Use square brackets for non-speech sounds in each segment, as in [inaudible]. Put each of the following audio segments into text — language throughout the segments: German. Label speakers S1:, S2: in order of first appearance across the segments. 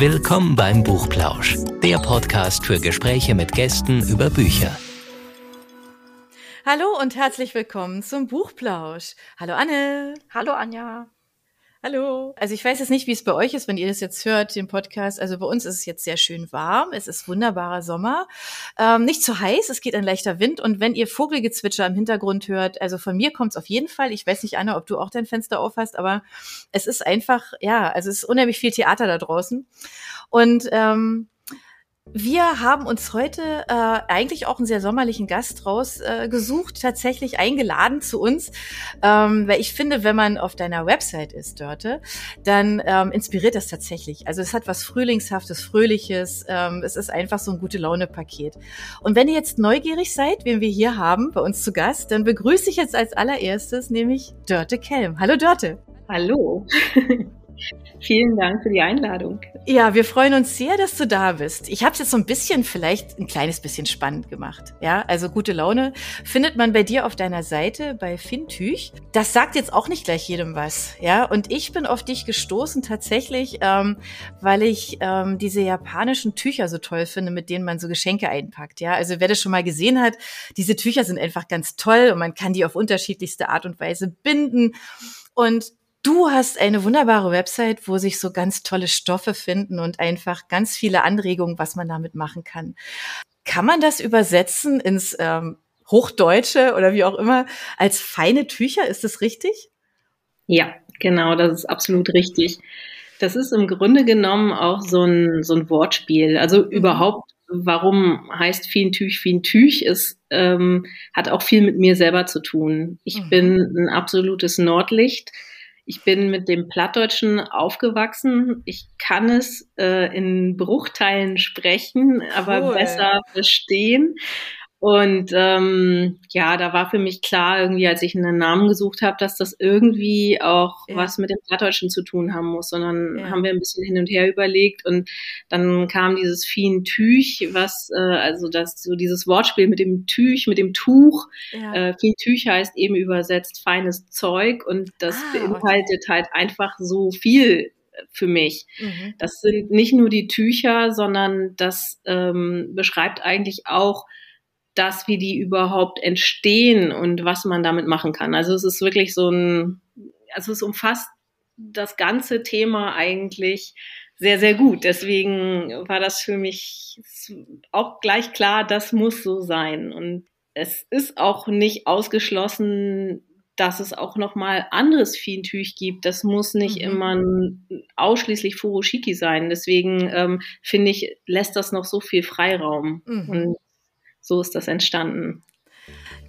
S1: Willkommen beim Buchplausch, der Podcast für Gespräche mit Gästen über Bücher.
S2: Hallo und herzlich willkommen zum Buchplausch. Hallo Anne.
S3: Hallo Anja.
S2: Hallo. Also ich weiß jetzt nicht, wie es bei euch ist, wenn ihr das jetzt hört, den Podcast. Also bei uns ist es jetzt sehr schön warm. Es ist wunderbarer Sommer. Ähm, nicht zu heiß, es geht ein leichter Wind. Und wenn ihr Vogelgezwitscher im Hintergrund hört, also von mir kommt es auf jeden Fall. Ich weiß nicht, Anna, ob du auch dein Fenster auf hast, aber es ist einfach, ja, also es ist unheimlich viel Theater da draußen. Und ähm, wir haben uns heute äh, eigentlich auch einen sehr sommerlichen Gast rausgesucht, äh, tatsächlich eingeladen zu uns, ähm, weil ich finde, wenn man auf deiner Website ist, Dörte, dann ähm, inspiriert das tatsächlich. Also es hat was Frühlingshaftes, Fröhliches, ähm, es ist einfach so ein gute Laune-Paket. Und wenn ihr jetzt neugierig seid, wen wir hier haben bei uns zu Gast, dann begrüße ich jetzt als allererstes nämlich Dörte Kelm. Hallo Dörte.
S3: Hallo. [laughs] Vielen Dank für die Einladung.
S2: Ja, wir freuen uns sehr, dass du da bist. Ich habe es jetzt so ein bisschen, vielleicht ein kleines bisschen spannend gemacht. Ja, also gute Laune findet man bei dir auf deiner Seite bei Fintüch. Das sagt jetzt auch nicht gleich jedem was. Ja, und ich bin auf dich gestoßen tatsächlich, ähm, weil ich ähm, diese japanischen Tücher so toll finde, mit denen man so Geschenke einpackt. Ja, also wer das schon mal gesehen hat, diese Tücher sind einfach ganz toll und man kann die auf unterschiedlichste Art und Weise binden. Und Du hast eine wunderbare Website, wo sich so ganz tolle Stoffe finden und einfach ganz viele Anregungen, was man damit machen kann. Kann man das übersetzen ins ähm, Hochdeutsche oder wie auch immer als feine Tücher? Ist das richtig?
S3: Ja, genau, das ist absolut richtig. Das ist im Grunde genommen auch so ein, so ein Wortspiel. Also mhm. überhaupt, warum heißt Fientüch Fientüch? Es ähm, hat auch viel mit mir selber zu tun. Ich mhm. bin ein absolutes Nordlicht ich bin mit dem Plattdeutschen aufgewachsen. Ich kann es äh, in Bruchteilen sprechen, aber cool. besser verstehen. Und ähm, ja, da war für mich klar, irgendwie, als ich einen Namen gesucht habe, dass das irgendwie auch ja. was mit dem Plattdeutschen zu tun haben muss. Sondern ja. haben wir ein bisschen hin und her überlegt und dann kam dieses Fien Tüch, was, äh, also das, so dieses Wortspiel mit dem Tüch, mit dem Tuch. Ja. Äh, Fien Tüch heißt eben übersetzt feines Zeug und das ah, beinhaltet okay. halt einfach so viel für mich. Mhm. Das sind nicht nur die Tücher, sondern das ähm, beschreibt eigentlich auch das, wie die überhaupt entstehen und was man damit machen kann. Also es ist wirklich so ein, also es umfasst das ganze Thema eigentlich sehr, sehr gut. Deswegen war das für mich auch gleich klar, das muss so sein. Und es ist auch nicht ausgeschlossen, dass es auch noch mal anderes Fientüch gibt. Das muss nicht mhm. immer ausschließlich Furoshiki sein. Deswegen ähm, finde ich, lässt das noch so viel Freiraum. Mhm. Und so ist das entstanden.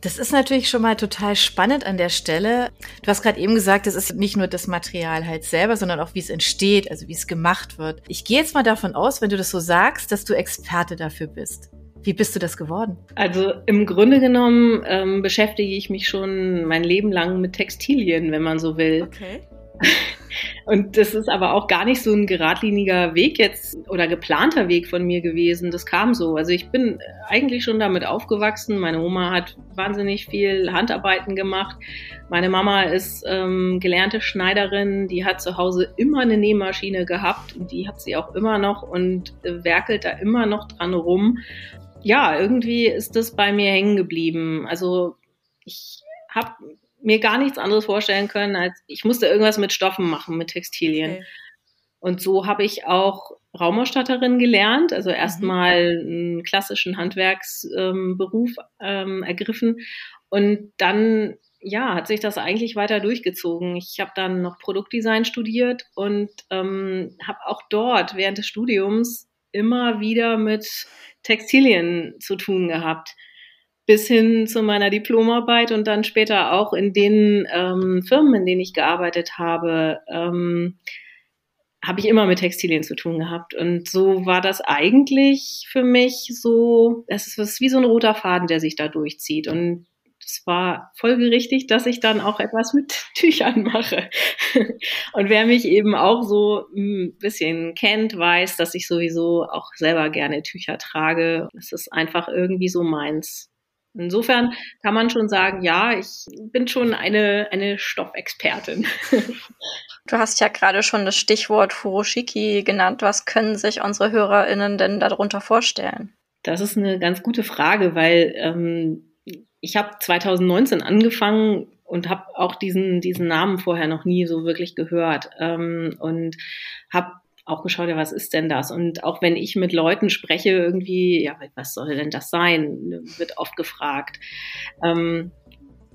S2: Das ist natürlich schon mal total spannend an der Stelle. Du hast gerade eben gesagt, es ist nicht nur das Material halt selber, sondern auch wie es entsteht, also wie es gemacht wird. Ich gehe jetzt mal davon aus, wenn du das so sagst, dass du Experte dafür bist. Wie bist du das geworden?
S3: Also im Grunde genommen ähm, beschäftige ich mich schon mein Leben lang mit Textilien, wenn man so will. Okay. [laughs] Und das ist aber auch gar nicht so ein geradliniger Weg jetzt oder geplanter Weg von mir gewesen. Das kam so. Also ich bin eigentlich schon damit aufgewachsen. Meine Oma hat wahnsinnig viel Handarbeiten gemacht. Meine Mama ist ähm, gelernte Schneiderin. Die hat zu Hause immer eine Nähmaschine gehabt und die hat sie auch immer noch und werkelt da immer noch dran rum. Ja, irgendwie ist das bei mir hängen geblieben. Also ich habe mir gar nichts anderes vorstellen können, als ich musste irgendwas mit Stoffen machen, mit Textilien. Okay. Und so habe ich auch Raumausstatterin gelernt, also erstmal mhm. einen klassischen Handwerksberuf ähm, ähm, ergriffen und dann ja, hat sich das eigentlich weiter durchgezogen. Ich habe dann noch Produktdesign studiert und ähm, habe auch dort während des Studiums immer wieder mit Textilien zu tun gehabt bis hin zu meiner Diplomarbeit und dann später auch in den ähm, Firmen, in denen ich gearbeitet habe, ähm, habe ich immer mit Textilien zu tun gehabt. Und so war das eigentlich für mich so, es ist wie so ein roter Faden, der sich da durchzieht. Und es war folgerichtig, dass ich dann auch etwas mit [laughs] Tüchern mache. Und wer mich eben auch so ein bisschen kennt, weiß, dass ich sowieso auch selber gerne Tücher trage. Es ist einfach irgendwie so meins. Insofern kann man schon sagen, ja, ich bin schon eine, eine Stoffexpertin. [laughs]
S4: Du hast ja gerade schon das Stichwort Furoshiki genannt. Was können sich unsere HörerInnen denn darunter vorstellen?
S3: Das ist eine ganz gute Frage, weil ähm, ich habe 2019 angefangen und habe auch diesen, diesen Namen vorher noch nie so wirklich gehört ähm, und habe auch geschaut, ja, was ist denn das? Und auch wenn ich mit Leuten spreche, irgendwie, ja, was soll denn das sein? Wird oft gefragt. Ähm,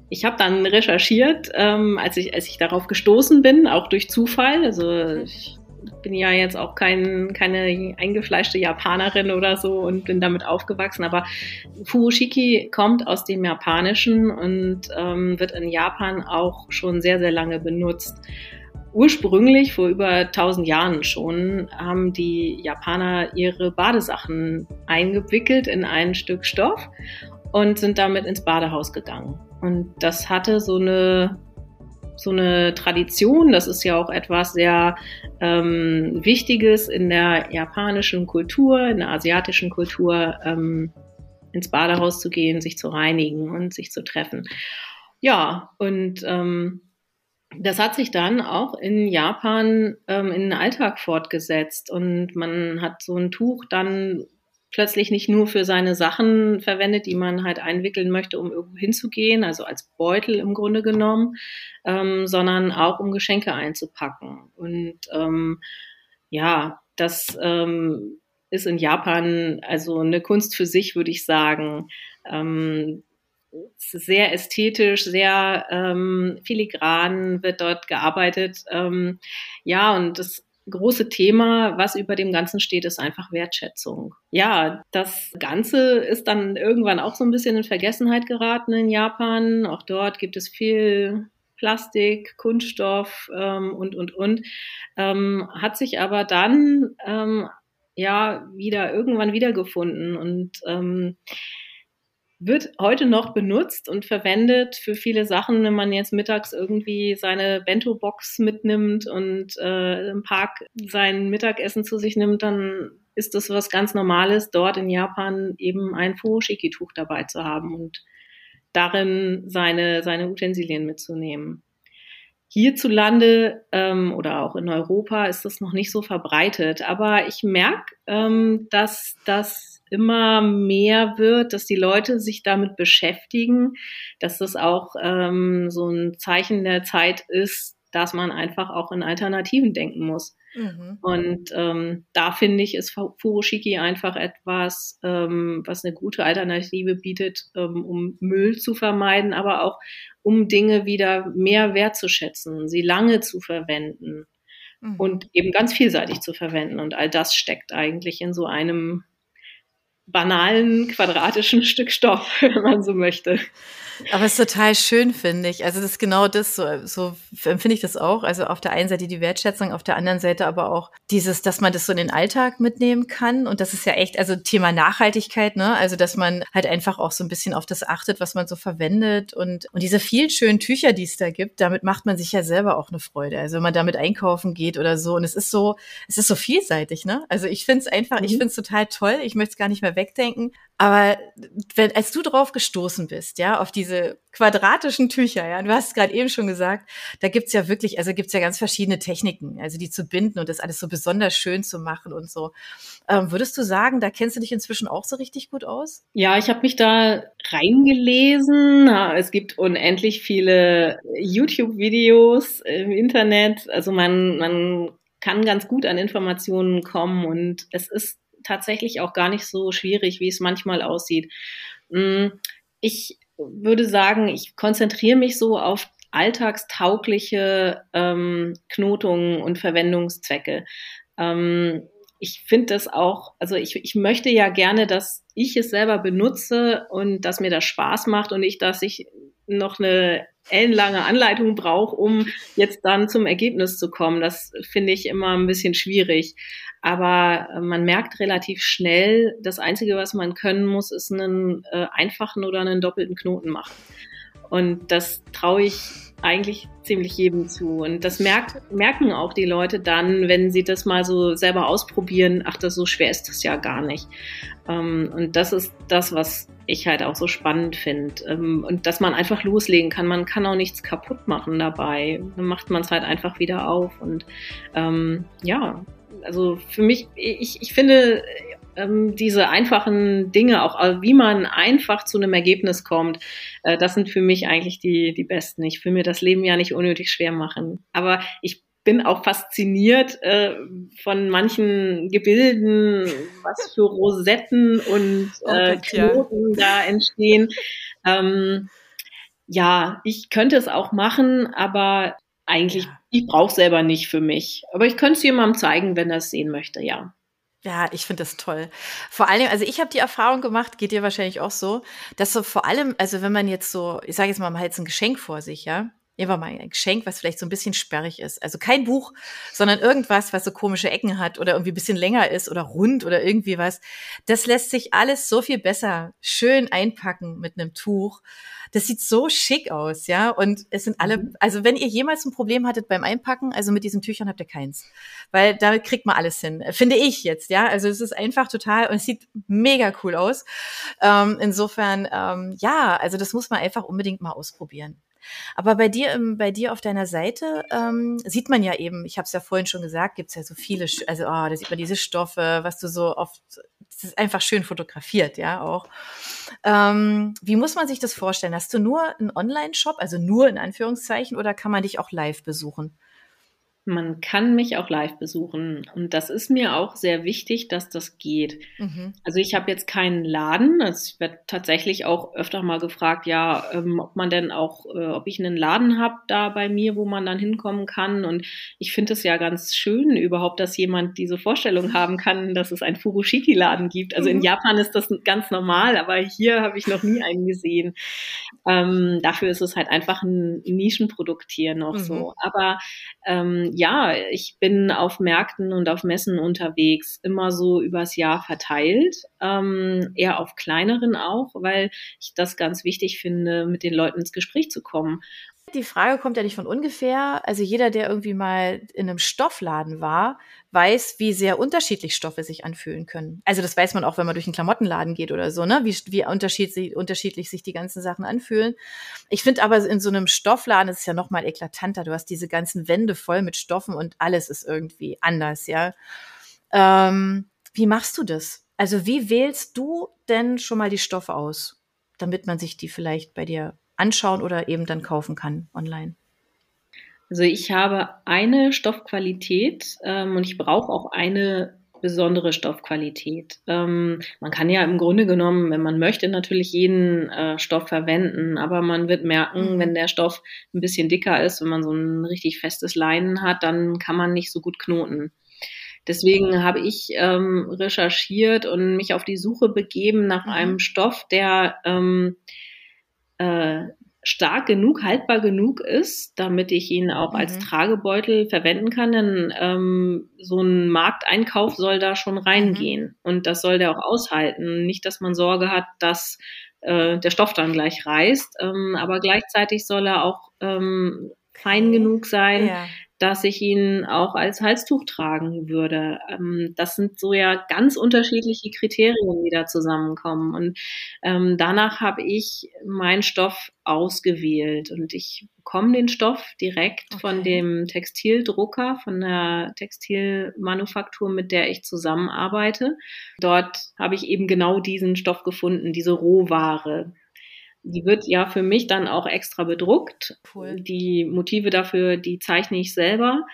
S3: ich habe dann recherchiert, ähm, als ich als ich darauf gestoßen bin, auch durch Zufall. Also ich bin ja jetzt auch kein, keine eingefleischte Japanerin oder so und bin damit aufgewachsen. Aber Furoshiki kommt aus dem Japanischen und ähm, wird in Japan auch schon sehr sehr lange benutzt. Ursprünglich, vor über 1000 Jahren schon, haben die Japaner ihre Badesachen eingewickelt in ein Stück Stoff und sind damit ins Badehaus gegangen. Und das hatte so eine so eine Tradition. Das ist ja auch etwas sehr ähm, Wichtiges in der japanischen Kultur, in der asiatischen Kultur, ähm, ins Badehaus zu gehen, sich zu reinigen und sich zu treffen. Ja, und ähm, das hat sich dann auch in Japan ähm, in den Alltag fortgesetzt und man hat so ein Tuch dann plötzlich nicht nur für seine Sachen verwendet, die man halt einwickeln möchte, um irgendwo hinzugehen, also als Beutel im Grunde genommen, ähm, sondern auch um Geschenke einzupacken. Und ähm, ja, das ähm, ist in Japan also eine Kunst für sich, würde ich sagen. Ähm, sehr ästhetisch, sehr ähm, filigran wird dort gearbeitet. Ähm, ja, und das große Thema, was über dem Ganzen steht, ist einfach Wertschätzung. Ja, das Ganze ist dann irgendwann auch so ein bisschen in Vergessenheit geraten in Japan. Auch dort gibt es viel Plastik, Kunststoff ähm, und, und, und. Ähm, hat sich aber dann ähm, ja wieder irgendwann wiedergefunden und ähm, wird heute noch benutzt und verwendet für viele Sachen, wenn man jetzt mittags irgendwie seine Bento-Box mitnimmt und äh, im Park sein Mittagessen zu sich nimmt, dann ist das was ganz Normales, dort in Japan eben ein Furoshiki-Tuch dabei zu haben und darin seine, seine Utensilien mitzunehmen. Hierzulande ähm, oder auch in Europa ist das noch nicht so verbreitet, aber ich merke, ähm, dass das immer mehr wird, dass die Leute sich damit beschäftigen, dass das auch ähm, so ein Zeichen der Zeit ist, dass man einfach auch in Alternativen denken muss. Mhm. Und ähm, da finde ich, ist Furoshiki einfach etwas, ähm, was eine gute Alternative bietet, ähm, um Müll zu vermeiden, aber auch um Dinge wieder mehr wertzuschätzen, sie lange zu verwenden mhm. und eben ganz vielseitig zu verwenden. Und all das steckt eigentlich in so einem banalen quadratischen [laughs] Stück Stoff, wenn man so möchte.
S2: Aber es ist total schön, finde ich. Also das ist genau das, so, so empfinde ich das auch. Also auf der einen Seite die Wertschätzung, auf der anderen Seite aber auch dieses, dass man das so in den Alltag mitnehmen kann. Und das ist ja echt, also Thema Nachhaltigkeit, ne? Also dass man halt einfach auch so ein bisschen auf das achtet, was man so verwendet. Und, und diese vielen schönen Tücher, die es da gibt, damit macht man sich ja selber auch eine Freude. Also wenn man damit einkaufen geht oder so. Und es ist so, es ist so vielseitig, ne? Also ich finde es einfach, mhm. ich finde es total toll. Ich möchte es gar nicht mehr wegdenken. Aber wenn, als du drauf gestoßen bist, ja, auf diese quadratischen Tücher, ja, du hast gerade eben schon gesagt, da gibt's ja wirklich, also gibt's ja ganz verschiedene Techniken, also die zu binden und das alles so besonders schön zu machen und so. Ähm, würdest du sagen, da kennst du dich inzwischen auch so richtig gut aus?
S3: Ja, ich habe mich da reingelesen. Es gibt unendlich viele YouTube-Videos im Internet. Also man, man kann ganz gut an Informationen kommen und es ist tatsächlich auch gar nicht so schwierig, wie es manchmal aussieht. Mm, ich würde sagen, ich konzentriere mich so auf alltagstaugliche ähm, Knotungen und Verwendungszwecke. Ähm, ich finde das auch, also ich, ich möchte ja gerne, dass ich es selber benutze und dass mir das Spaß macht und nicht, dass ich noch eine ellenlange Anleitung brauche, um jetzt dann zum Ergebnis zu kommen. Das finde ich immer ein bisschen schwierig. Aber äh, man merkt relativ schnell, das Einzige, was man können muss, ist einen äh, einfachen oder einen doppelten Knoten machen. Und das traue ich eigentlich ziemlich jedem zu. Und das merkt, merken auch die Leute dann, wenn sie das mal so selber ausprobieren. Ach, das so schwer ist das ja gar nicht. Ähm, und das ist das, was ich halt auch so spannend finde. Ähm, und dass man einfach loslegen kann. Man kann auch nichts kaputt machen dabei. Dann macht man es halt einfach wieder auf. Und ähm, ja, also für mich, ich, ich finde, diese einfachen Dinge, auch äh, wie man einfach zu einem Ergebnis kommt, äh, das sind für mich eigentlich die, die besten. Ich will mir das Leben ja nicht unnötig schwer machen. Aber ich bin auch fasziniert äh, von manchen Gebilden, was für Rosetten und oh äh, Knoten da entstehen. Ähm, ja, ich könnte es auch machen, aber eigentlich, ich brauche selber nicht für mich. Aber ich könnte es jemandem zeigen, wenn er es sehen möchte, ja.
S2: Ja, ich finde das toll. Vor allem, also ich habe die Erfahrung gemacht, geht dir wahrscheinlich auch so, dass so vor allem, also wenn man jetzt so, ich sage jetzt mal, man hat jetzt ein Geschenk vor sich, ja, Nehmen mal ein Geschenk, was vielleicht so ein bisschen sperrig ist. Also kein Buch, sondern irgendwas, was so komische Ecken hat oder irgendwie ein bisschen länger ist oder rund oder irgendwie was. Das lässt sich alles so viel besser schön einpacken mit einem Tuch. Das sieht so schick aus, ja. Und es sind alle, mhm. also wenn ihr jemals ein Problem hattet beim Einpacken, also mit diesen Tüchern habt ihr keins. Weil damit kriegt man alles hin. Finde ich jetzt, ja. Also es ist einfach total und es sieht mega cool aus. Ähm, insofern, ähm, ja, also das muss man einfach unbedingt mal ausprobieren. Aber bei dir, im, bei dir auf deiner Seite ähm, sieht man ja eben, ich habe es ja vorhin schon gesagt, gibt es ja so viele, also oh, da sieht man diese Stoffe, was du so oft, das ist einfach schön fotografiert, ja auch. Ähm, wie muss man sich das vorstellen? Hast du nur einen Online-Shop, also nur in Anführungszeichen, oder kann man dich auch live besuchen?
S3: Man kann mich auch live besuchen und das ist mir auch sehr wichtig, dass das geht. Mhm. Also ich habe jetzt keinen Laden. Ich werde tatsächlich auch öfter mal gefragt, ja, ähm, ob man denn auch, äh, ob ich einen Laden habe da bei mir, wo man dann hinkommen kann. Und ich finde es ja ganz schön überhaupt, dass jemand diese Vorstellung haben kann, dass es einen Furushiki-Laden gibt. Also mhm. in Japan ist das ganz normal, aber hier habe ich noch nie einen gesehen. Ähm, dafür ist es halt einfach ein Nischenprodukt hier noch mhm. so. Aber ähm, ja, ich bin auf Märkten und auf Messen unterwegs, immer so übers Jahr verteilt, ähm, eher auf kleineren auch, weil ich das ganz wichtig finde, mit den Leuten ins Gespräch zu kommen.
S2: Die Frage kommt ja nicht von ungefähr. Also jeder, der irgendwie mal in einem Stoffladen war, weiß, wie sehr unterschiedlich Stoffe sich anfühlen können. Also das weiß man auch, wenn man durch einen Klamottenladen geht oder so, ne? Wie, wie unterschiedlich, unterschiedlich sich die ganzen Sachen anfühlen. Ich finde aber in so einem Stoffladen ist es ja noch mal eklatanter. Du hast diese ganzen Wände voll mit Stoffen und alles ist irgendwie anders, ja. Ähm, wie machst du das? Also wie wählst du denn schon mal die Stoffe aus, damit man sich die vielleicht bei dir anschauen oder eben dann kaufen kann online?
S3: Also ich habe eine Stoffqualität ähm, und ich brauche auch eine besondere Stoffqualität. Ähm, man kann ja im Grunde genommen, wenn man möchte, natürlich jeden äh, Stoff verwenden, aber man wird merken, mhm. wenn der Stoff ein bisschen dicker ist, wenn man so ein richtig festes Leinen hat, dann kann man nicht so gut knoten. Deswegen habe ich ähm, recherchiert und mich auf die Suche begeben nach mhm. einem Stoff, der ähm, äh, stark genug, haltbar genug ist, damit ich ihn auch mhm. als Tragebeutel verwenden kann, denn ähm, so ein Markteinkauf soll da schon reingehen mhm. und das soll der auch aushalten. Nicht, dass man Sorge hat, dass äh, der Stoff dann gleich reißt, ähm, aber gleichzeitig soll er auch ähm, fein genug sein, ja dass ich ihn auch als Halstuch tragen würde. Ähm, das sind so ja ganz unterschiedliche Kriterien, die da zusammenkommen. Und ähm, danach habe ich meinen Stoff ausgewählt und ich bekomme den Stoff direkt okay. von dem Textildrucker, von der Textilmanufaktur, mit der ich zusammenarbeite. Dort habe ich eben genau diesen Stoff gefunden, diese Rohware, die wird ja für mich dann auch extra bedruckt. Cool. Die Motive dafür, die zeichne ich selber.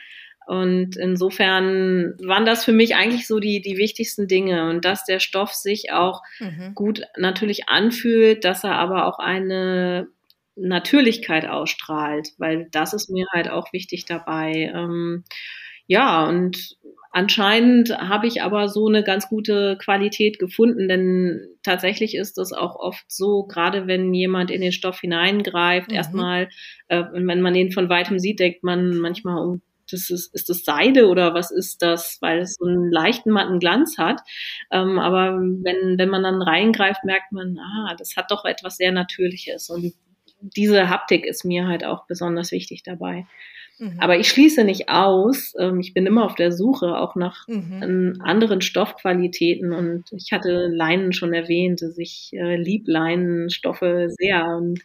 S3: Und insofern waren das für mich eigentlich so die, die wichtigsten Dinge. Und dass der Stoff sich auch mhm. gut natürlich anfühlt, dass er aber auch eine Natürlichkeit ausstrahlt, weil das ist mir halt auch wichtig dabei. Ähm, ja, und Anscheinend habe ich aber so eine ganz gute Qualität gefunden, denn tatsächlich ist es auch oft so, gerade wenn jemand in den Stoff hineingreift, mhm. erstmal, äh, wenn man den von weitem sieht, denkt man manchmal, oh, das ist, ist das Seide oder was ist das, weil es so einen leichten matten Glanz hat. Ähm, aber wenn, wenn man dann reingreift, merkt man, ah, das hat doch etwas sehr Natürliches. Und diese Haptik ist mir halt auch besonders wichtig dabei. Mhm. Aber ich schließe nicht aus. Ähm, ich bin immer auf der Suche auch nach mhm. anderen Stoffqualitäten und ich hatte Leinen schon erwähnt, dass ich äh, lieb Leinenstoffe sehr und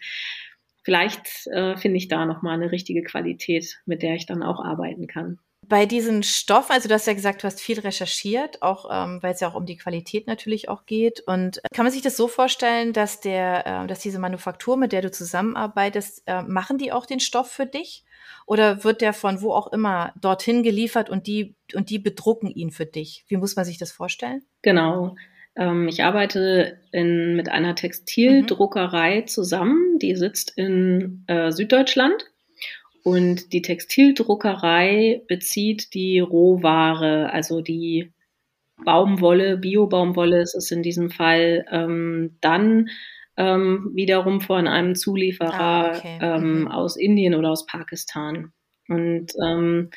S3: vielleicht äh, finde ich da nochmal eine richtige Qualität, mit der ich dann auch arbeiten kann.
S2: Bei diesen Stoffen, also du hast ja gesagt, du hast viel recherchiert, auch ähm, weil es ja auch um die Qualität natürlich auch geht. Und kann man sich das so vorstellen, dass der, äh, dass diese Manufaktur, mit der du zusammenarbeitest, äh, machen die auch den Stoff für dich? Oder wird der von wo auch immer dorthin geliefert und die, und die bedrucken ihn für dich? Wie muss man sich das vorstellen?
S3: Genau. Ähm, ich arbeite in, mit einer Textildruckerei mhm. zusammen, die sitzt in äh, Süddeutschland. Und die Textildruckerei bezieht die Rohware, also die Baumwolle, Bio-Baumwolle ist es in diesem Fall, ähm, dann ähm, wiederum von einem Zulieferer ah, okay. ähm, mhm. aus Indien oder aus Pakistan. Und ähm,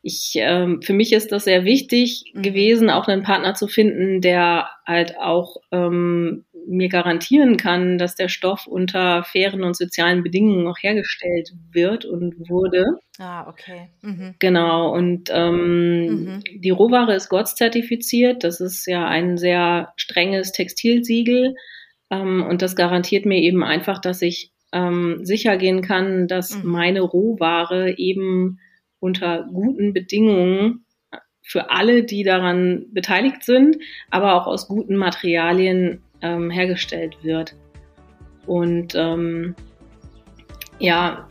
S3: ich, ähm, für mich ist das sehr wichtig mhm. gewesen, auch einen Partner zu finden, der halt auch ähm, mir garantieren kann, dass der Stoff unter fairen und sozialen Bedingungen auch hergestellt wird und wurde.
S2: Ah, okay. Mhm.
S3: Genau. Und ähm, mhm. die Rohware ist GOTS zertifiziert. Das ist ja ein sehr strenges Textilsiegel. Ähm, und das garantiert mir eben einfach, dass ich ähm, sicher gehen kann, dass mhm. meine Rohware eben unter guten Bedingungen für alle, die daran beteiligt sind, aber auch aus guten Materialien ähm, hergestellt wird. Und ähm, ja,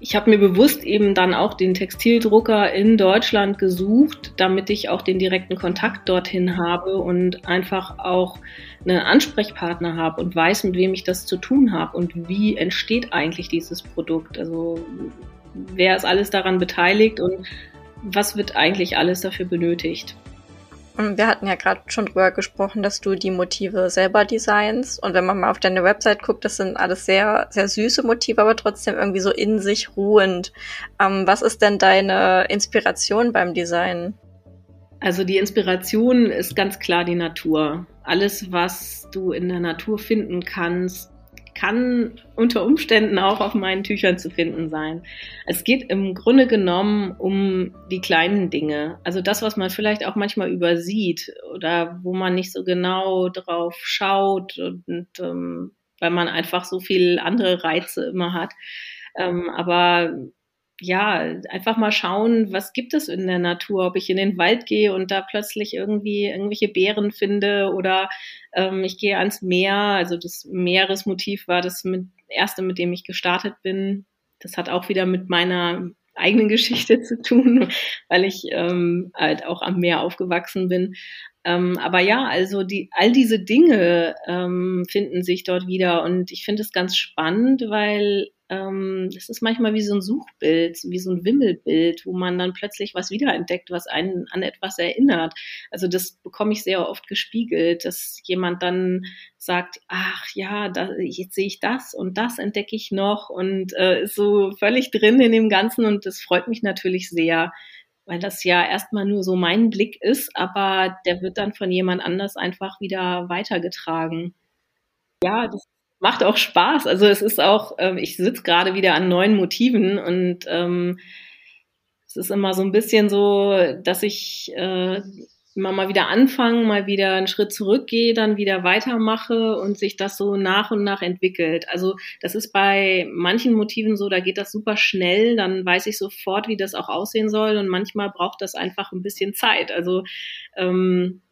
S3: ich habe mir bewusst eben dann auch den Textildrucker in Deutschland gesucht, damit ich auch den direkten Kontakt dorthin habe und einfach auch einen Ansprechpartner habe und weiß, mit wem ich das zu tun habe und wie entsteht eigentlich dieses Produkt. Also wer ist alles daran beteiligt und was wird eigentlich alles dafür benötigt.
S4: Wir hatten ja gerade schon drüber gesprochen, dass du die Motive selber designst. Und wenn man mal auf deine Website guckt, das sind alles sehr, sehr süße Motive, aber trotzdem irgendwie so in sich ruhend. Ähm, was ist denn deine Inspiration beim Design?
S3: Also die Inspiration ist ganz klar die Natur. Alles, was du in der Natur finden kannst, kann unter Umständen auch auf meinen Tüchern zu finden sein. Es geht im Grunde genommen um die kleinen Dinge. Also das, was man vielleicht auch manchmal übersieht oder wo man nicht so genau drauf schaut und, und ähm, weil man einfach so viel andere Reize immer hat. Ähm, aber ja, einfach mal schauen, was gibt es in der Natur, ob ich in den Wald gehe und da plötzlich irgendwie irgendwelche Beeren finde oder ähm, ich gehe ans Meer. Also das Meeresmotiv war das mit, erste, mit dem ich gestartet bin. Das hat auch wieder mit meiner eigenen [laughs] Geschichte zu tun, weil ich ähm, halt auch am Meer aufgewachsen bin. Ähm, aber ja, also die, all diese Dinge ähm, finden sich dort wieder und ich finde es ganz spannend, weil ähm, es ist manchmal wie so ein Suchbild, wie so ein Wimmelbild, wo man dann plötzlich was wiederentdeckt, was einen an etwas erinnert. Also das bekomme ich sehr oft gespiegelt, dass jemand dann sagt, ach ja, da, jetzt sehe ich das und das entdecke ich noch und äh, ist so völlig drin in dem Ganzen und das freut mich natürlich sehr, weil das ja erstmal nur so mein Blick ist, aber der wird dann von jemand anders einfach wieder weitergetragen. Ja, das macht auch Spaß. Also es ist auch, ähm, ich sitze gerade wieder an neuen Motiven und ähm, es ist immer so ein bisschen so, dass ich äh, immer mal wieder anfange, mal wieder einen Schritt zurückgehe, dann wieder weitermache und sich das so nach und nach entwickelt. Also das ist bei manchen Motiven so, da geht das super schnell, dann weiß ich sofort, wie das auch aussehen soll und manchmal braucht das einfach ein bisschen Zeit. Also ähm,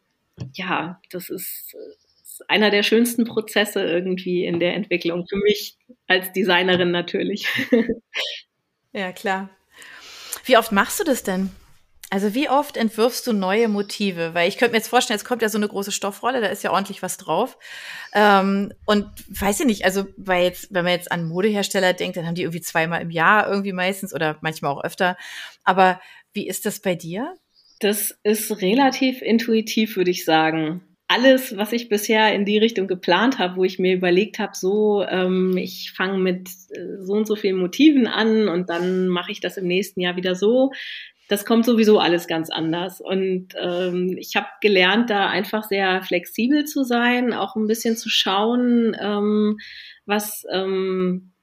S3: ja, das ist einer der schönsten Prozesse irgendwie in der Entwicklung für mich als Designerin natürlich.
S2: Ja, klar. Wie oft machst du das denn? Also wie oft entwirfst du neue Motive? Weil ich könnte mir jetzt vorstellen, jetzt kommt ja so eine große Stoffrolle, da ist ja ordentlich was drauf. Ähm, und weiß ich nicht, also weil jetzt, wenn man jetzt an Modehersteller denkt, dann haben die irgendwie zweimal im Jahr irgendwie meistens oder manchmal auch öfter. Aber wie ist das bei dir?
S3: Das ist relativ intuitiv, würde ich sagen alles, was ich bisher in die Richtung geplant habe, wo ich mir überlegt habe, so, ähm, ich fange mit äh, so und so vielen Motiven an und dann mache ich das im nächsten Jahr wieder so, das kommt sowieso alles ganz anders. Und ähm, ich habe gelernt, da einfach sehr flexibel zu sein, auch ein bisschen zu schauen, ähm, was ähm,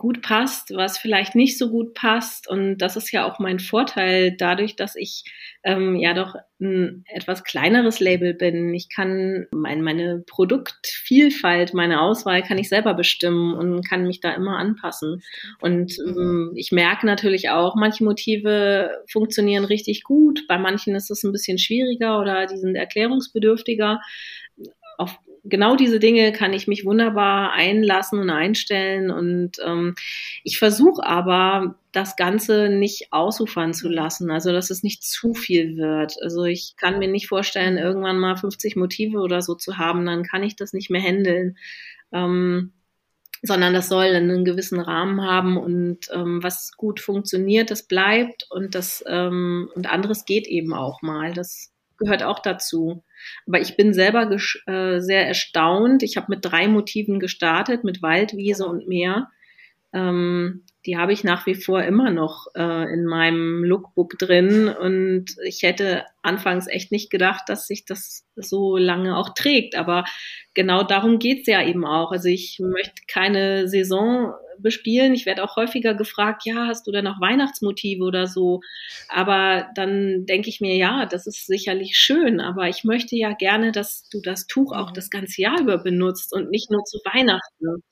S3: gut passt, was vielleicht nicht so gut passt. Und das ist ja auch mein Vorteil dadurch, dass ich ähm, ja doch ein etwas kleineres Label bin. Ich kann mein, meine Produktvielfalt, meine Auswahl kann ich selber bestimmen und kann mich da immer anpassen. Und ähm, ich merke natürlich auch, manche Motive funktionieren richtig gut. Bei manchen ist es ein bisschen schwieriger oder die sind erklärungsbedürftiger. Auf genau diese Dinge kann ich mich wunderbar einlassen und einstellen. Und ähm, ich versuche aber, das Ganze nicht ausufern zu lassen, also dass es nicht zu viel wird. Also ich kann mir nicht vorstellen, irgendwann mal 50 Motive oder so zu haben, dann kann ich das nicht mehr handeln. Ähm, sondern das soll einen gewissen Rahmen haben und ähm, was gut funktioniert, das bleibt und das ähm, und anderes geht eben auch mal. Das gehört auch dazu. Aber ich bin selber äh, sehr erstaunt. Ich habe mit drei Motiven gestartet, mit Wald, Wiese und Meer. Ähm, die habe ich nach wie vor immer noch äh, in meinem Lookbook drin. Und ich hätte anfangs echt nicht gedacht, dass sich das so lange auch trägt. Aber genau darum geht's ja eben auch. Also ich möchte keine Saison bespielen. Ich werde auch häufiger gefragt, ja, hast du denn noch Weihnachtsmotive oder so? Aber dann denke ich mir, ja, das ist sicherlich schön, aber ich möchte ja gerne, dass du das Tuch auch mhm. das ganze Jahr über benutzt und nicht nur zu Weihnachten.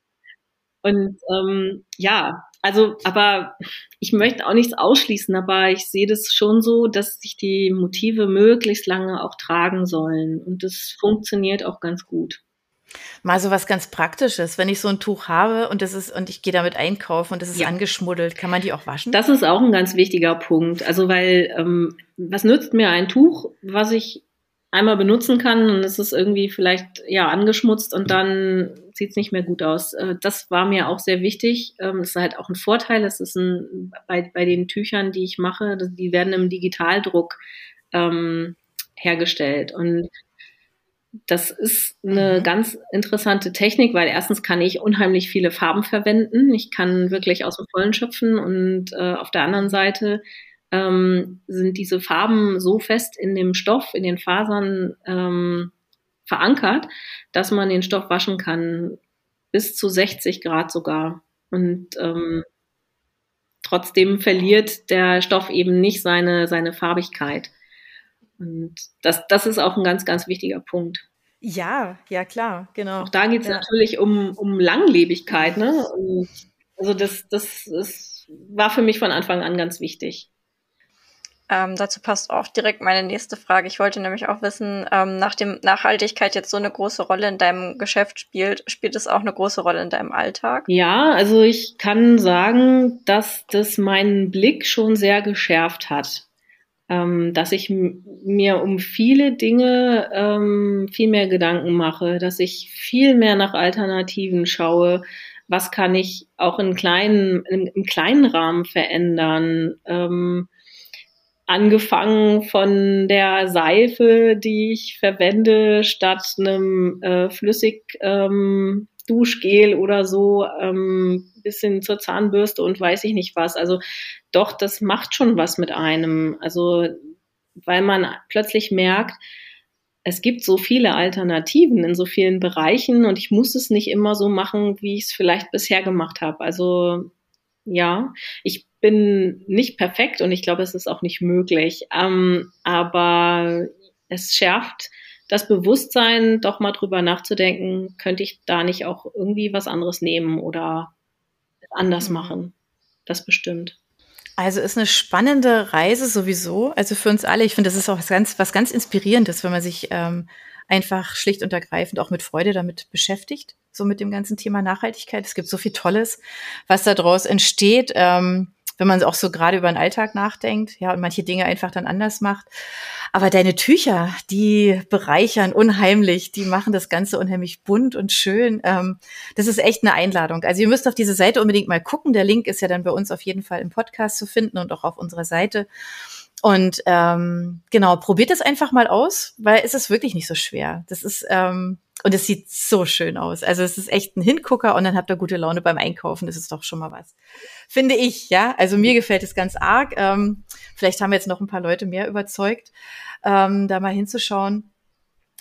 S3: Und ähm, ja, also, aber ich möchte auch nichts ausschließen, aber ich sehe das schon so, dass sich die Motive möglichst lange auch tragen sollen. Und das funktioniert auch ganz gut.
S2: Mal so was ganz Praktisches, wenn ich so ein Tuch habe und das ist und ich gehe damit einkaufen und das ist ja. angeschmuddelt, kann man die auch waschen?
S3: Das ist auch ein ganz wichtiger Punkt. Also weil ähm, was nützt mir ein Tuch, was ich einmal benutzen kann und es ist irgendwie vielleicht ja angeschmutzt und dann sieht es nicht mehr gut aus. Äh, das war mir auch sehr wichtig. Ähm, das ist halt auch ein Vorteil. Das ist ein bei, bei den Tüchern, die ich mache, die werden im Digitaldruck ähm, hergestellt und das ist eine mhm. ganz interessante Technik, weil erstens kann ich unheimlich viele Farben verwenden. Ich kann wirklich aus dem Vollen schöpfen und äh, auf der anderen Seite ähm, sind diese Farben so fest in dem Stoff, in den Fasern ähm, verankert, dass man den Stoff waschen kann bis zu 60 Grad sogar. Und ähm, trotzdem verliert der Stoff eben nicht seine, seine Farbigkeit. Und das, das ist auch ein ganz, ganz wichtiger Punkt.
S2: Ja, ja, klar, genau.
S3: Auch da geht es ja. natürlich um, um Langlebigkeit, ne? Und also das, das, das war für mich von Anfang an ganz wichtig.
S4: Ähm, dazu passt auch direkt meine nächste Frage. Ich wollte nämlich auch wissen, ähm, nachdem Nachhaltigkeit jetzt so eine große Rolle in deinem Geschäft spielt, spielt es auch eine große Rolle in deinem Alltag?
S3: Ja, also ich kann sagen, dass das meinen Blick schon sehr geschärft hat ähm, dass ich mir um viele Dinge ähm, viel mehr Gedanken mache, dass ich viel mehr nach Alternativen schaue. Was kann ich auch in kleinen, im, im kleinen Rahmen verändern? Ähm, angefangen von der Seife, die ich verwende, statt einem äh, flüssig ähm, Duschgel oder so, ähm, bis hin zur Zahnbürste und weiß ich nicht was. Also doch, das macht schon was mit einem. Also, weil man plötzlich merkt, es gibt so viele Alternativen in so vielen Bereichen und ich muss es nicht immer so machen, wie ich es vielleicht bisher gemacht habe. Also ja, ich bin nicht perfekt und ich glaube, es ist auch nicht möglich. Ähm, aber es schärft das Bewusstsein, doch mal drüber nachzudenken, könnte ich da nicht auch irgendwie was anderes nehmen oder anders mhm. machen. Das bestimmt.
S2: Also ist eine spannende Reise sowieso, also für uns alle. Ich finde, das ist auch was ganz, was ganz Inspirierendes, wenn man sich ähm, einfach schlicht und ergreifend auch mit Freude damit beschäftigt, so mit dem ganzen Thema Nachhaltigkeit. Es gibt so viel Tolles, was daraus entsteht. Ähm, wenn man auch so gerade über den Alltag nachdenkt, ja, und manche Dinge einfach dann anders macht. Aber deine Tücher, die bereichern unheimlich, die machen das Ganze unheimlich bunt und schön. Ähm, das ist echt eine Einladung. Also ihr müsst auf diese Seite unbedingt mal gucken. Der Link ist ja dann bei uns auf jeden Fall im Podcast zu finden und auch auf unserer Seite. Und ähm, genau, probiert es einfach mal aus, weil es ist wirklich nicht so schwer. Das ist ähm, und es sieht so schön aus. Also es ist echt ein Hingucker und dann habt ihr gute Laune beim Einkaufen. Das ist doch schon mal was. Finde ich, ja. Also mir gefällt es ganz arg. Ähm, vielleicht haben wir jetzt noch ein paar Leute mehr überzeugt, ähm, da mal hinzuschauen.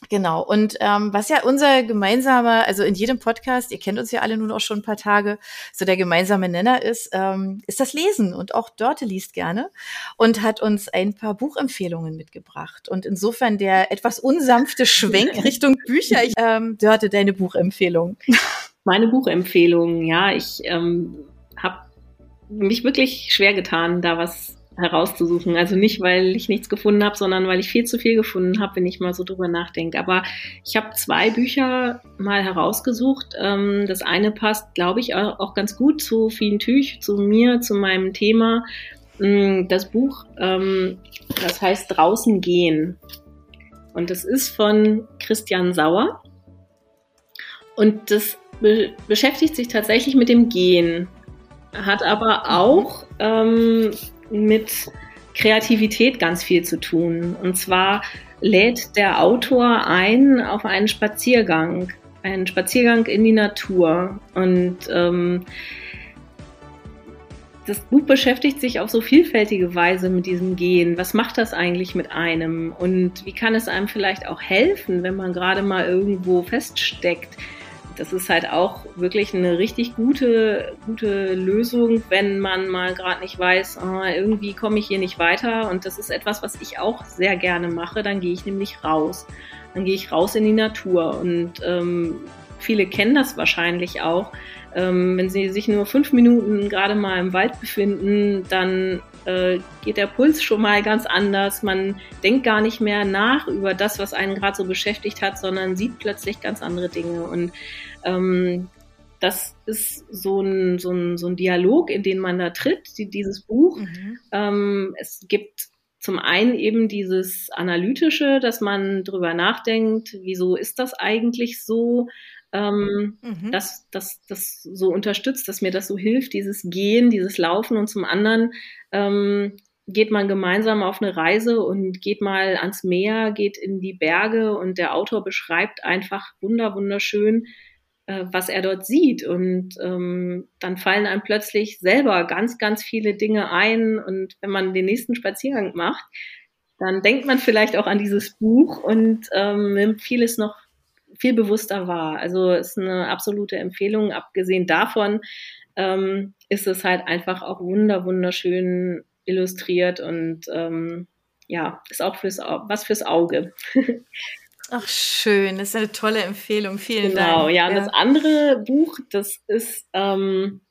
S2: Genau. Und ähm, was ja unser gemeinsamer, also in jedem Podcast, ihr kennt uns ja alle nun auch schon ein paar Tage, so der gemeinsame Nenner ist, ähm, ist das Lesen. Und auch Dörte liest gerne und hat uns ein paar Buchempfehlungen mitgebracht. Und insofern der etwas unsanfte Schwenk [laughs] Richtung Bücher. Ich, ähm, Dörte, deine Buchempfehlung.
S3: Meine Buchempfehlung, ja, ich ähm, habe mich wirklich schwer getan, da was herauszusuchen. Also nicht, weil ich nichts gefunden habe, sondern weil ich viel zu viel gefunden habe, wenn ich mal so drüber nachdenke. Aber ich habe zwei Bücher mal herausgesucht. Ähm, das eine passt, glaube ich, auch ganz gut zu Fien Tüch, zu mir, zu meinem Thema. Mm, das Buch, ähm, das heißt Draußen gehen. Und das ist von Christian Sauer. Und das be beschäftigt sich tatsächlich mit dem Gehen. Hat aber auch ähm, mit Kreativität ganz viel zu tun. Und zwar lädt der Autor ein auf einen Spaziergang, einen Spaziergang in die Natur. Und ähm, das Buch beschäftigt sich auf so vielfältige Weise mit diesem Gehen. Was macht das eigentlich mit einem? Und wie kann es einem vielleicht auch helfen, wenn man gerade mal irgendwo feststeckt? Das ist halt auch wirklich eine richtig gute, gute Lösung, wenn man mal gerade nicht weiß, oh, irgendwie komme ich hier nicht weiter. Und das ist etwas, was ich auch sehr gerne mache. Dann gehe ich nämlich raus. Dann gehe ich raus in die Natur. Und ähm, viele kennen das wahrscheinlich auch. Ähm, wenn sie sich nur fünf Minuten gerade mal im Wald befinden, dann äh, geht der Puls schon mal ganz anders. Man denkt gar nicht mehr nach über das, was einen gerade so beschäftigt hat, sondern sieht plötzlich ganz andere Dinge. Und ähm, das ist so ein, so, ein, so ein Dialog, in den man da tritt, die, dieses Buch. Mhm. Ähm, es gibt zum einen eben dieses Analytische, dass man drüber nachdenkt, wieso ist das eigentlich so, ähm, mhm. dass das, das so unterstützt, dass mir das so hilft, dieses Gehen, dieses Laufen und zum anderen ähm, geht man gemeinsam auf eine Reise und geht mal ans Meer, geht in die Berge und der Autor beschreibt einfach wunder, wunderschön, äh, was er dort sieht. Und ähm, dann fallen einem plötzlich selber ganz, ganz viele Dinge ein. Und wenn man den nächsten Spaziergang macht, dann denkt man vielleicht auch an dieses Buch und ähm, nimmt vieles noch viel bewusster wahr. Also ist eine absolute Empfehlung. Abgesehen davon ähm, ist es halt einfach auch wunder, wunderschön illustriert und ähm, ja, ist auch fürs, was fürs Auge. [laughs]
S2: Ach, schön. Das ist eine tolle Empfehlung. Vielen
S3: genau,
S2: Dank.
S3: Genau, ja. Und das andere Buch, das ist ähm,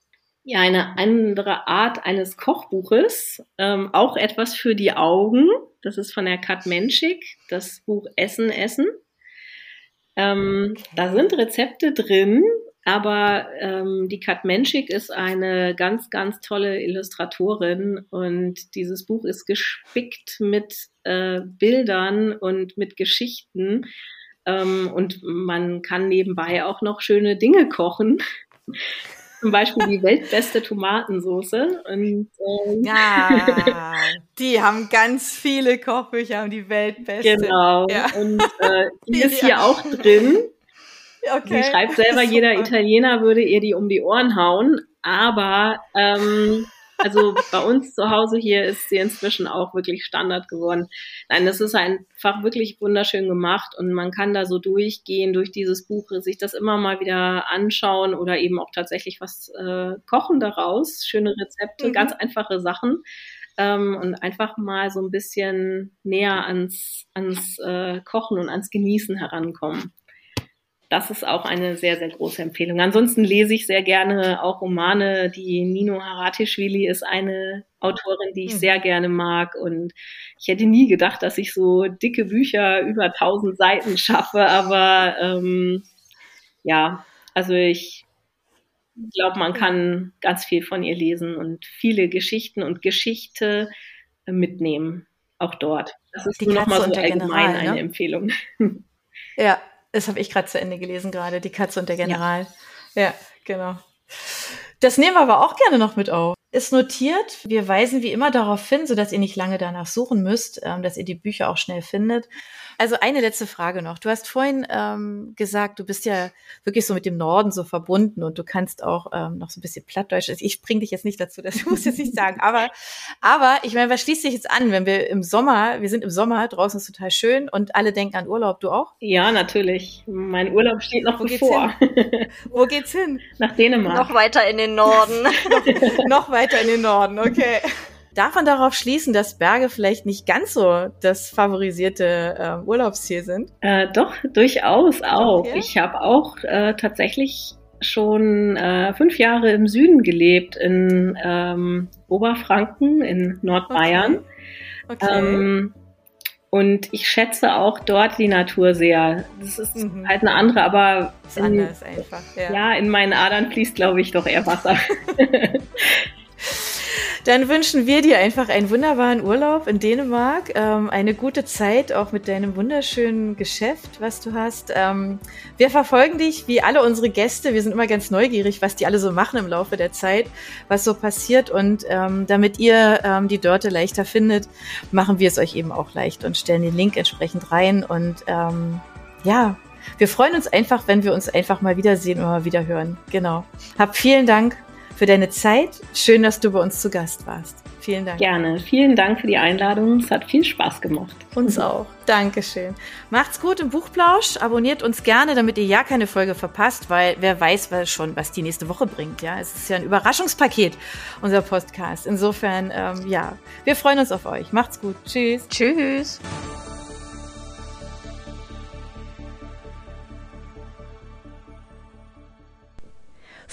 S3: ja eine andere Art eines Kochbuches. Ähm, auch etwas für die Augen. Das ist von der Kat Menschik, das Buch Essen, Essen. Ähm. Da sind Rezepte drin, aber ähm, die Kat Menschik ist eine ganz, ganz tolle Illustratorin und dieses Buch ist gespickt mit äh, Bildern und mit Geschichten. Ähm, und man kann nebenbei auch noch schöne Dinge kochen. Zum Beispiel die weltbeste Tomatensoße. Und,
S2: ähm, ja, die haben ganz viele Kochbücher und die weltbeste.
S3: Genau. Ja. Und äh, [laughs] die ist hier auch drin. [laughs] Okay. Sie schreibt selber, jeder Italiener würde ihr die um die Ohren hauen, aber ähm, also bei uns zu Hause hier ist sie inzwischen auch wirklich Standard geworden. Nein, das ist einfach wirklich wunderschön gemacht und man kann da so durchgehen durch dieses Buch, sich das immer mal wieder anschauen oder eben auch tatsächlich was äh, kochen daraus. Schöne Rezepte, mhm. ganz einfache Sachen. Ähm, und einfach mal so ein bisschen näher ans, ans äh, Kochen und ans Genießen herankommen das ist auch eine sehr, sehr große Empfehlung. Ansonsten lese ich sehr gerne auch Romane. Die Nino Haratischvili ist eine Autorin, die ich mhm. sehr gerne mag. Und ich hätte nie gedacht, dass ich so dicke Bücher über 1000 Seiten schaffe. Aber ähm, ja, also ich glaube, man kann ganz viel von ihr lesen und viele Geschichten und Geschichte mitnehmen. Auch dort. Das ist die nur nochmal so allgemein General, ne? eine Empfehlung.
S2: Ja, das habe ich gerade zu Ende gelesen gerade, Die Katze und der General. Ja. ja, genau. Das nehmen wir aber auch gerne noch mit auf. Ist notiert. Wir weisen wie immer darauf hin, sodass ihr nicht lange danach suchen müsst, ähm, dass ihr die Bücher auch schnell findet. Also eine letzte Frage noch. Du hast vorhin ähm, gesagt, du bist ja wirklich so mit dem Norden so verbunden und du kannst auch ähm, noch so ein bisschen Plattdeutsch. Also ich bringe dich jetzt nicht dazu, das [laughs] muss ich jetzt nicht sagen. Aber, aber ich meine, was schließt sich jetzt an, wenn wir im Sommer, wir sind im Sommer, draußen ist total schön und alle denken an Urlaub, du auch?
S3: Ja, natürlich. Mein Urlaub steht noch Wo bevor.
S2: Geht's Wo geht's hin? [laughs]
S3: Nach Dänemark.
S4: Noch weiter in den Norden. [laughs]
S2: noch, noch weiter in den Norden, okay. Darf man darauf schließen, dass Berge vielleicht nicht ganz so das favorisierte äh, Urlaubsziel sind?
S3: Äh, doch, durchaus auch. Okay. Ich habe auch äh, tatsächlich schon äh, fünf Jahre im Süden gelebt, in ähm, Oberfranken, in Nordbayern. Okay. okay. Ähm, und ich schätze auch dort die Natur sehr. Das ist mhm. halt eine andere, aber
S2: in, anders einfach.
S3: Ja. ja, in meinen Adern fließt, glaube ich, doch eher Wasser. [laughs] [laughs]
S2: Dann wünschen wir dir einfach einen wunderbaren Urlaub in Dänemark, ähm, eine gute Zeit auch mit deinem wunderschönen Geschäft, was du hast. Ähm, wir verfolgen dich wie alle unsere Gäste. Wir sind immer ganz neugierig, was die alle so machen im Laufe der Zeit, was so passiert. Und ähm, damit ihr ähm, die Dörte leichter findet, machen wir es euch eben auch leicht und stellen den Link entsprechend rein. Und ähm, ja, wir freuen uns einfach, wenn wir uns einfach mal wiedersehen oder mal wieder hören. Genau. Hab vielen Dank für deine Zeit. Schön, dass du bei uns zu Gast warst. Vielen Dank.
S3: Gerne. Vielen Dank für die Einladung. Es hat viel Spaß gemacht.
S2: Uns auch. Dankeschön. Macht's gut im Buchplausch. Abonniert uns gerne, damit ihr ja keine Folge verpasst, weil wer weiß schon, was die nächste Woche bringt. Ja, es ist ja ein Überraschungspaket, unser Podcast. Insofern, ähm, ja, wir freuen uns auf euch. Macht's gut. Tschüss.
S4: Tschüss.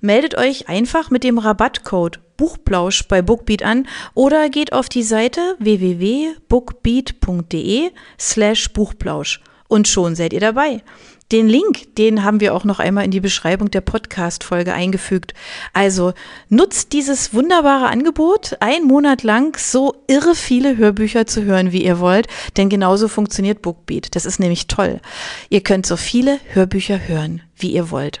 S2: Meldet euch einfach mit dem Rabattcode Buchplausch bei Bookbeat an oder geht auf die Seite www.bookbeat.de slash Buchplausch und schon seid ihr dabei. Den Link, den haben wir auch noch einmal in die Beschreibung der Podcast-Folge eingefügt. Also nutzt dieses wunderbare Angebot, einen Monat lang so irre viele Hörbücher zu hören, wie ihr wollt, denn genauso funktioniert Bookbeat. Das ist nämlich toll. Ihr könnt so viele Hörbücher hören, wie ihr wollt.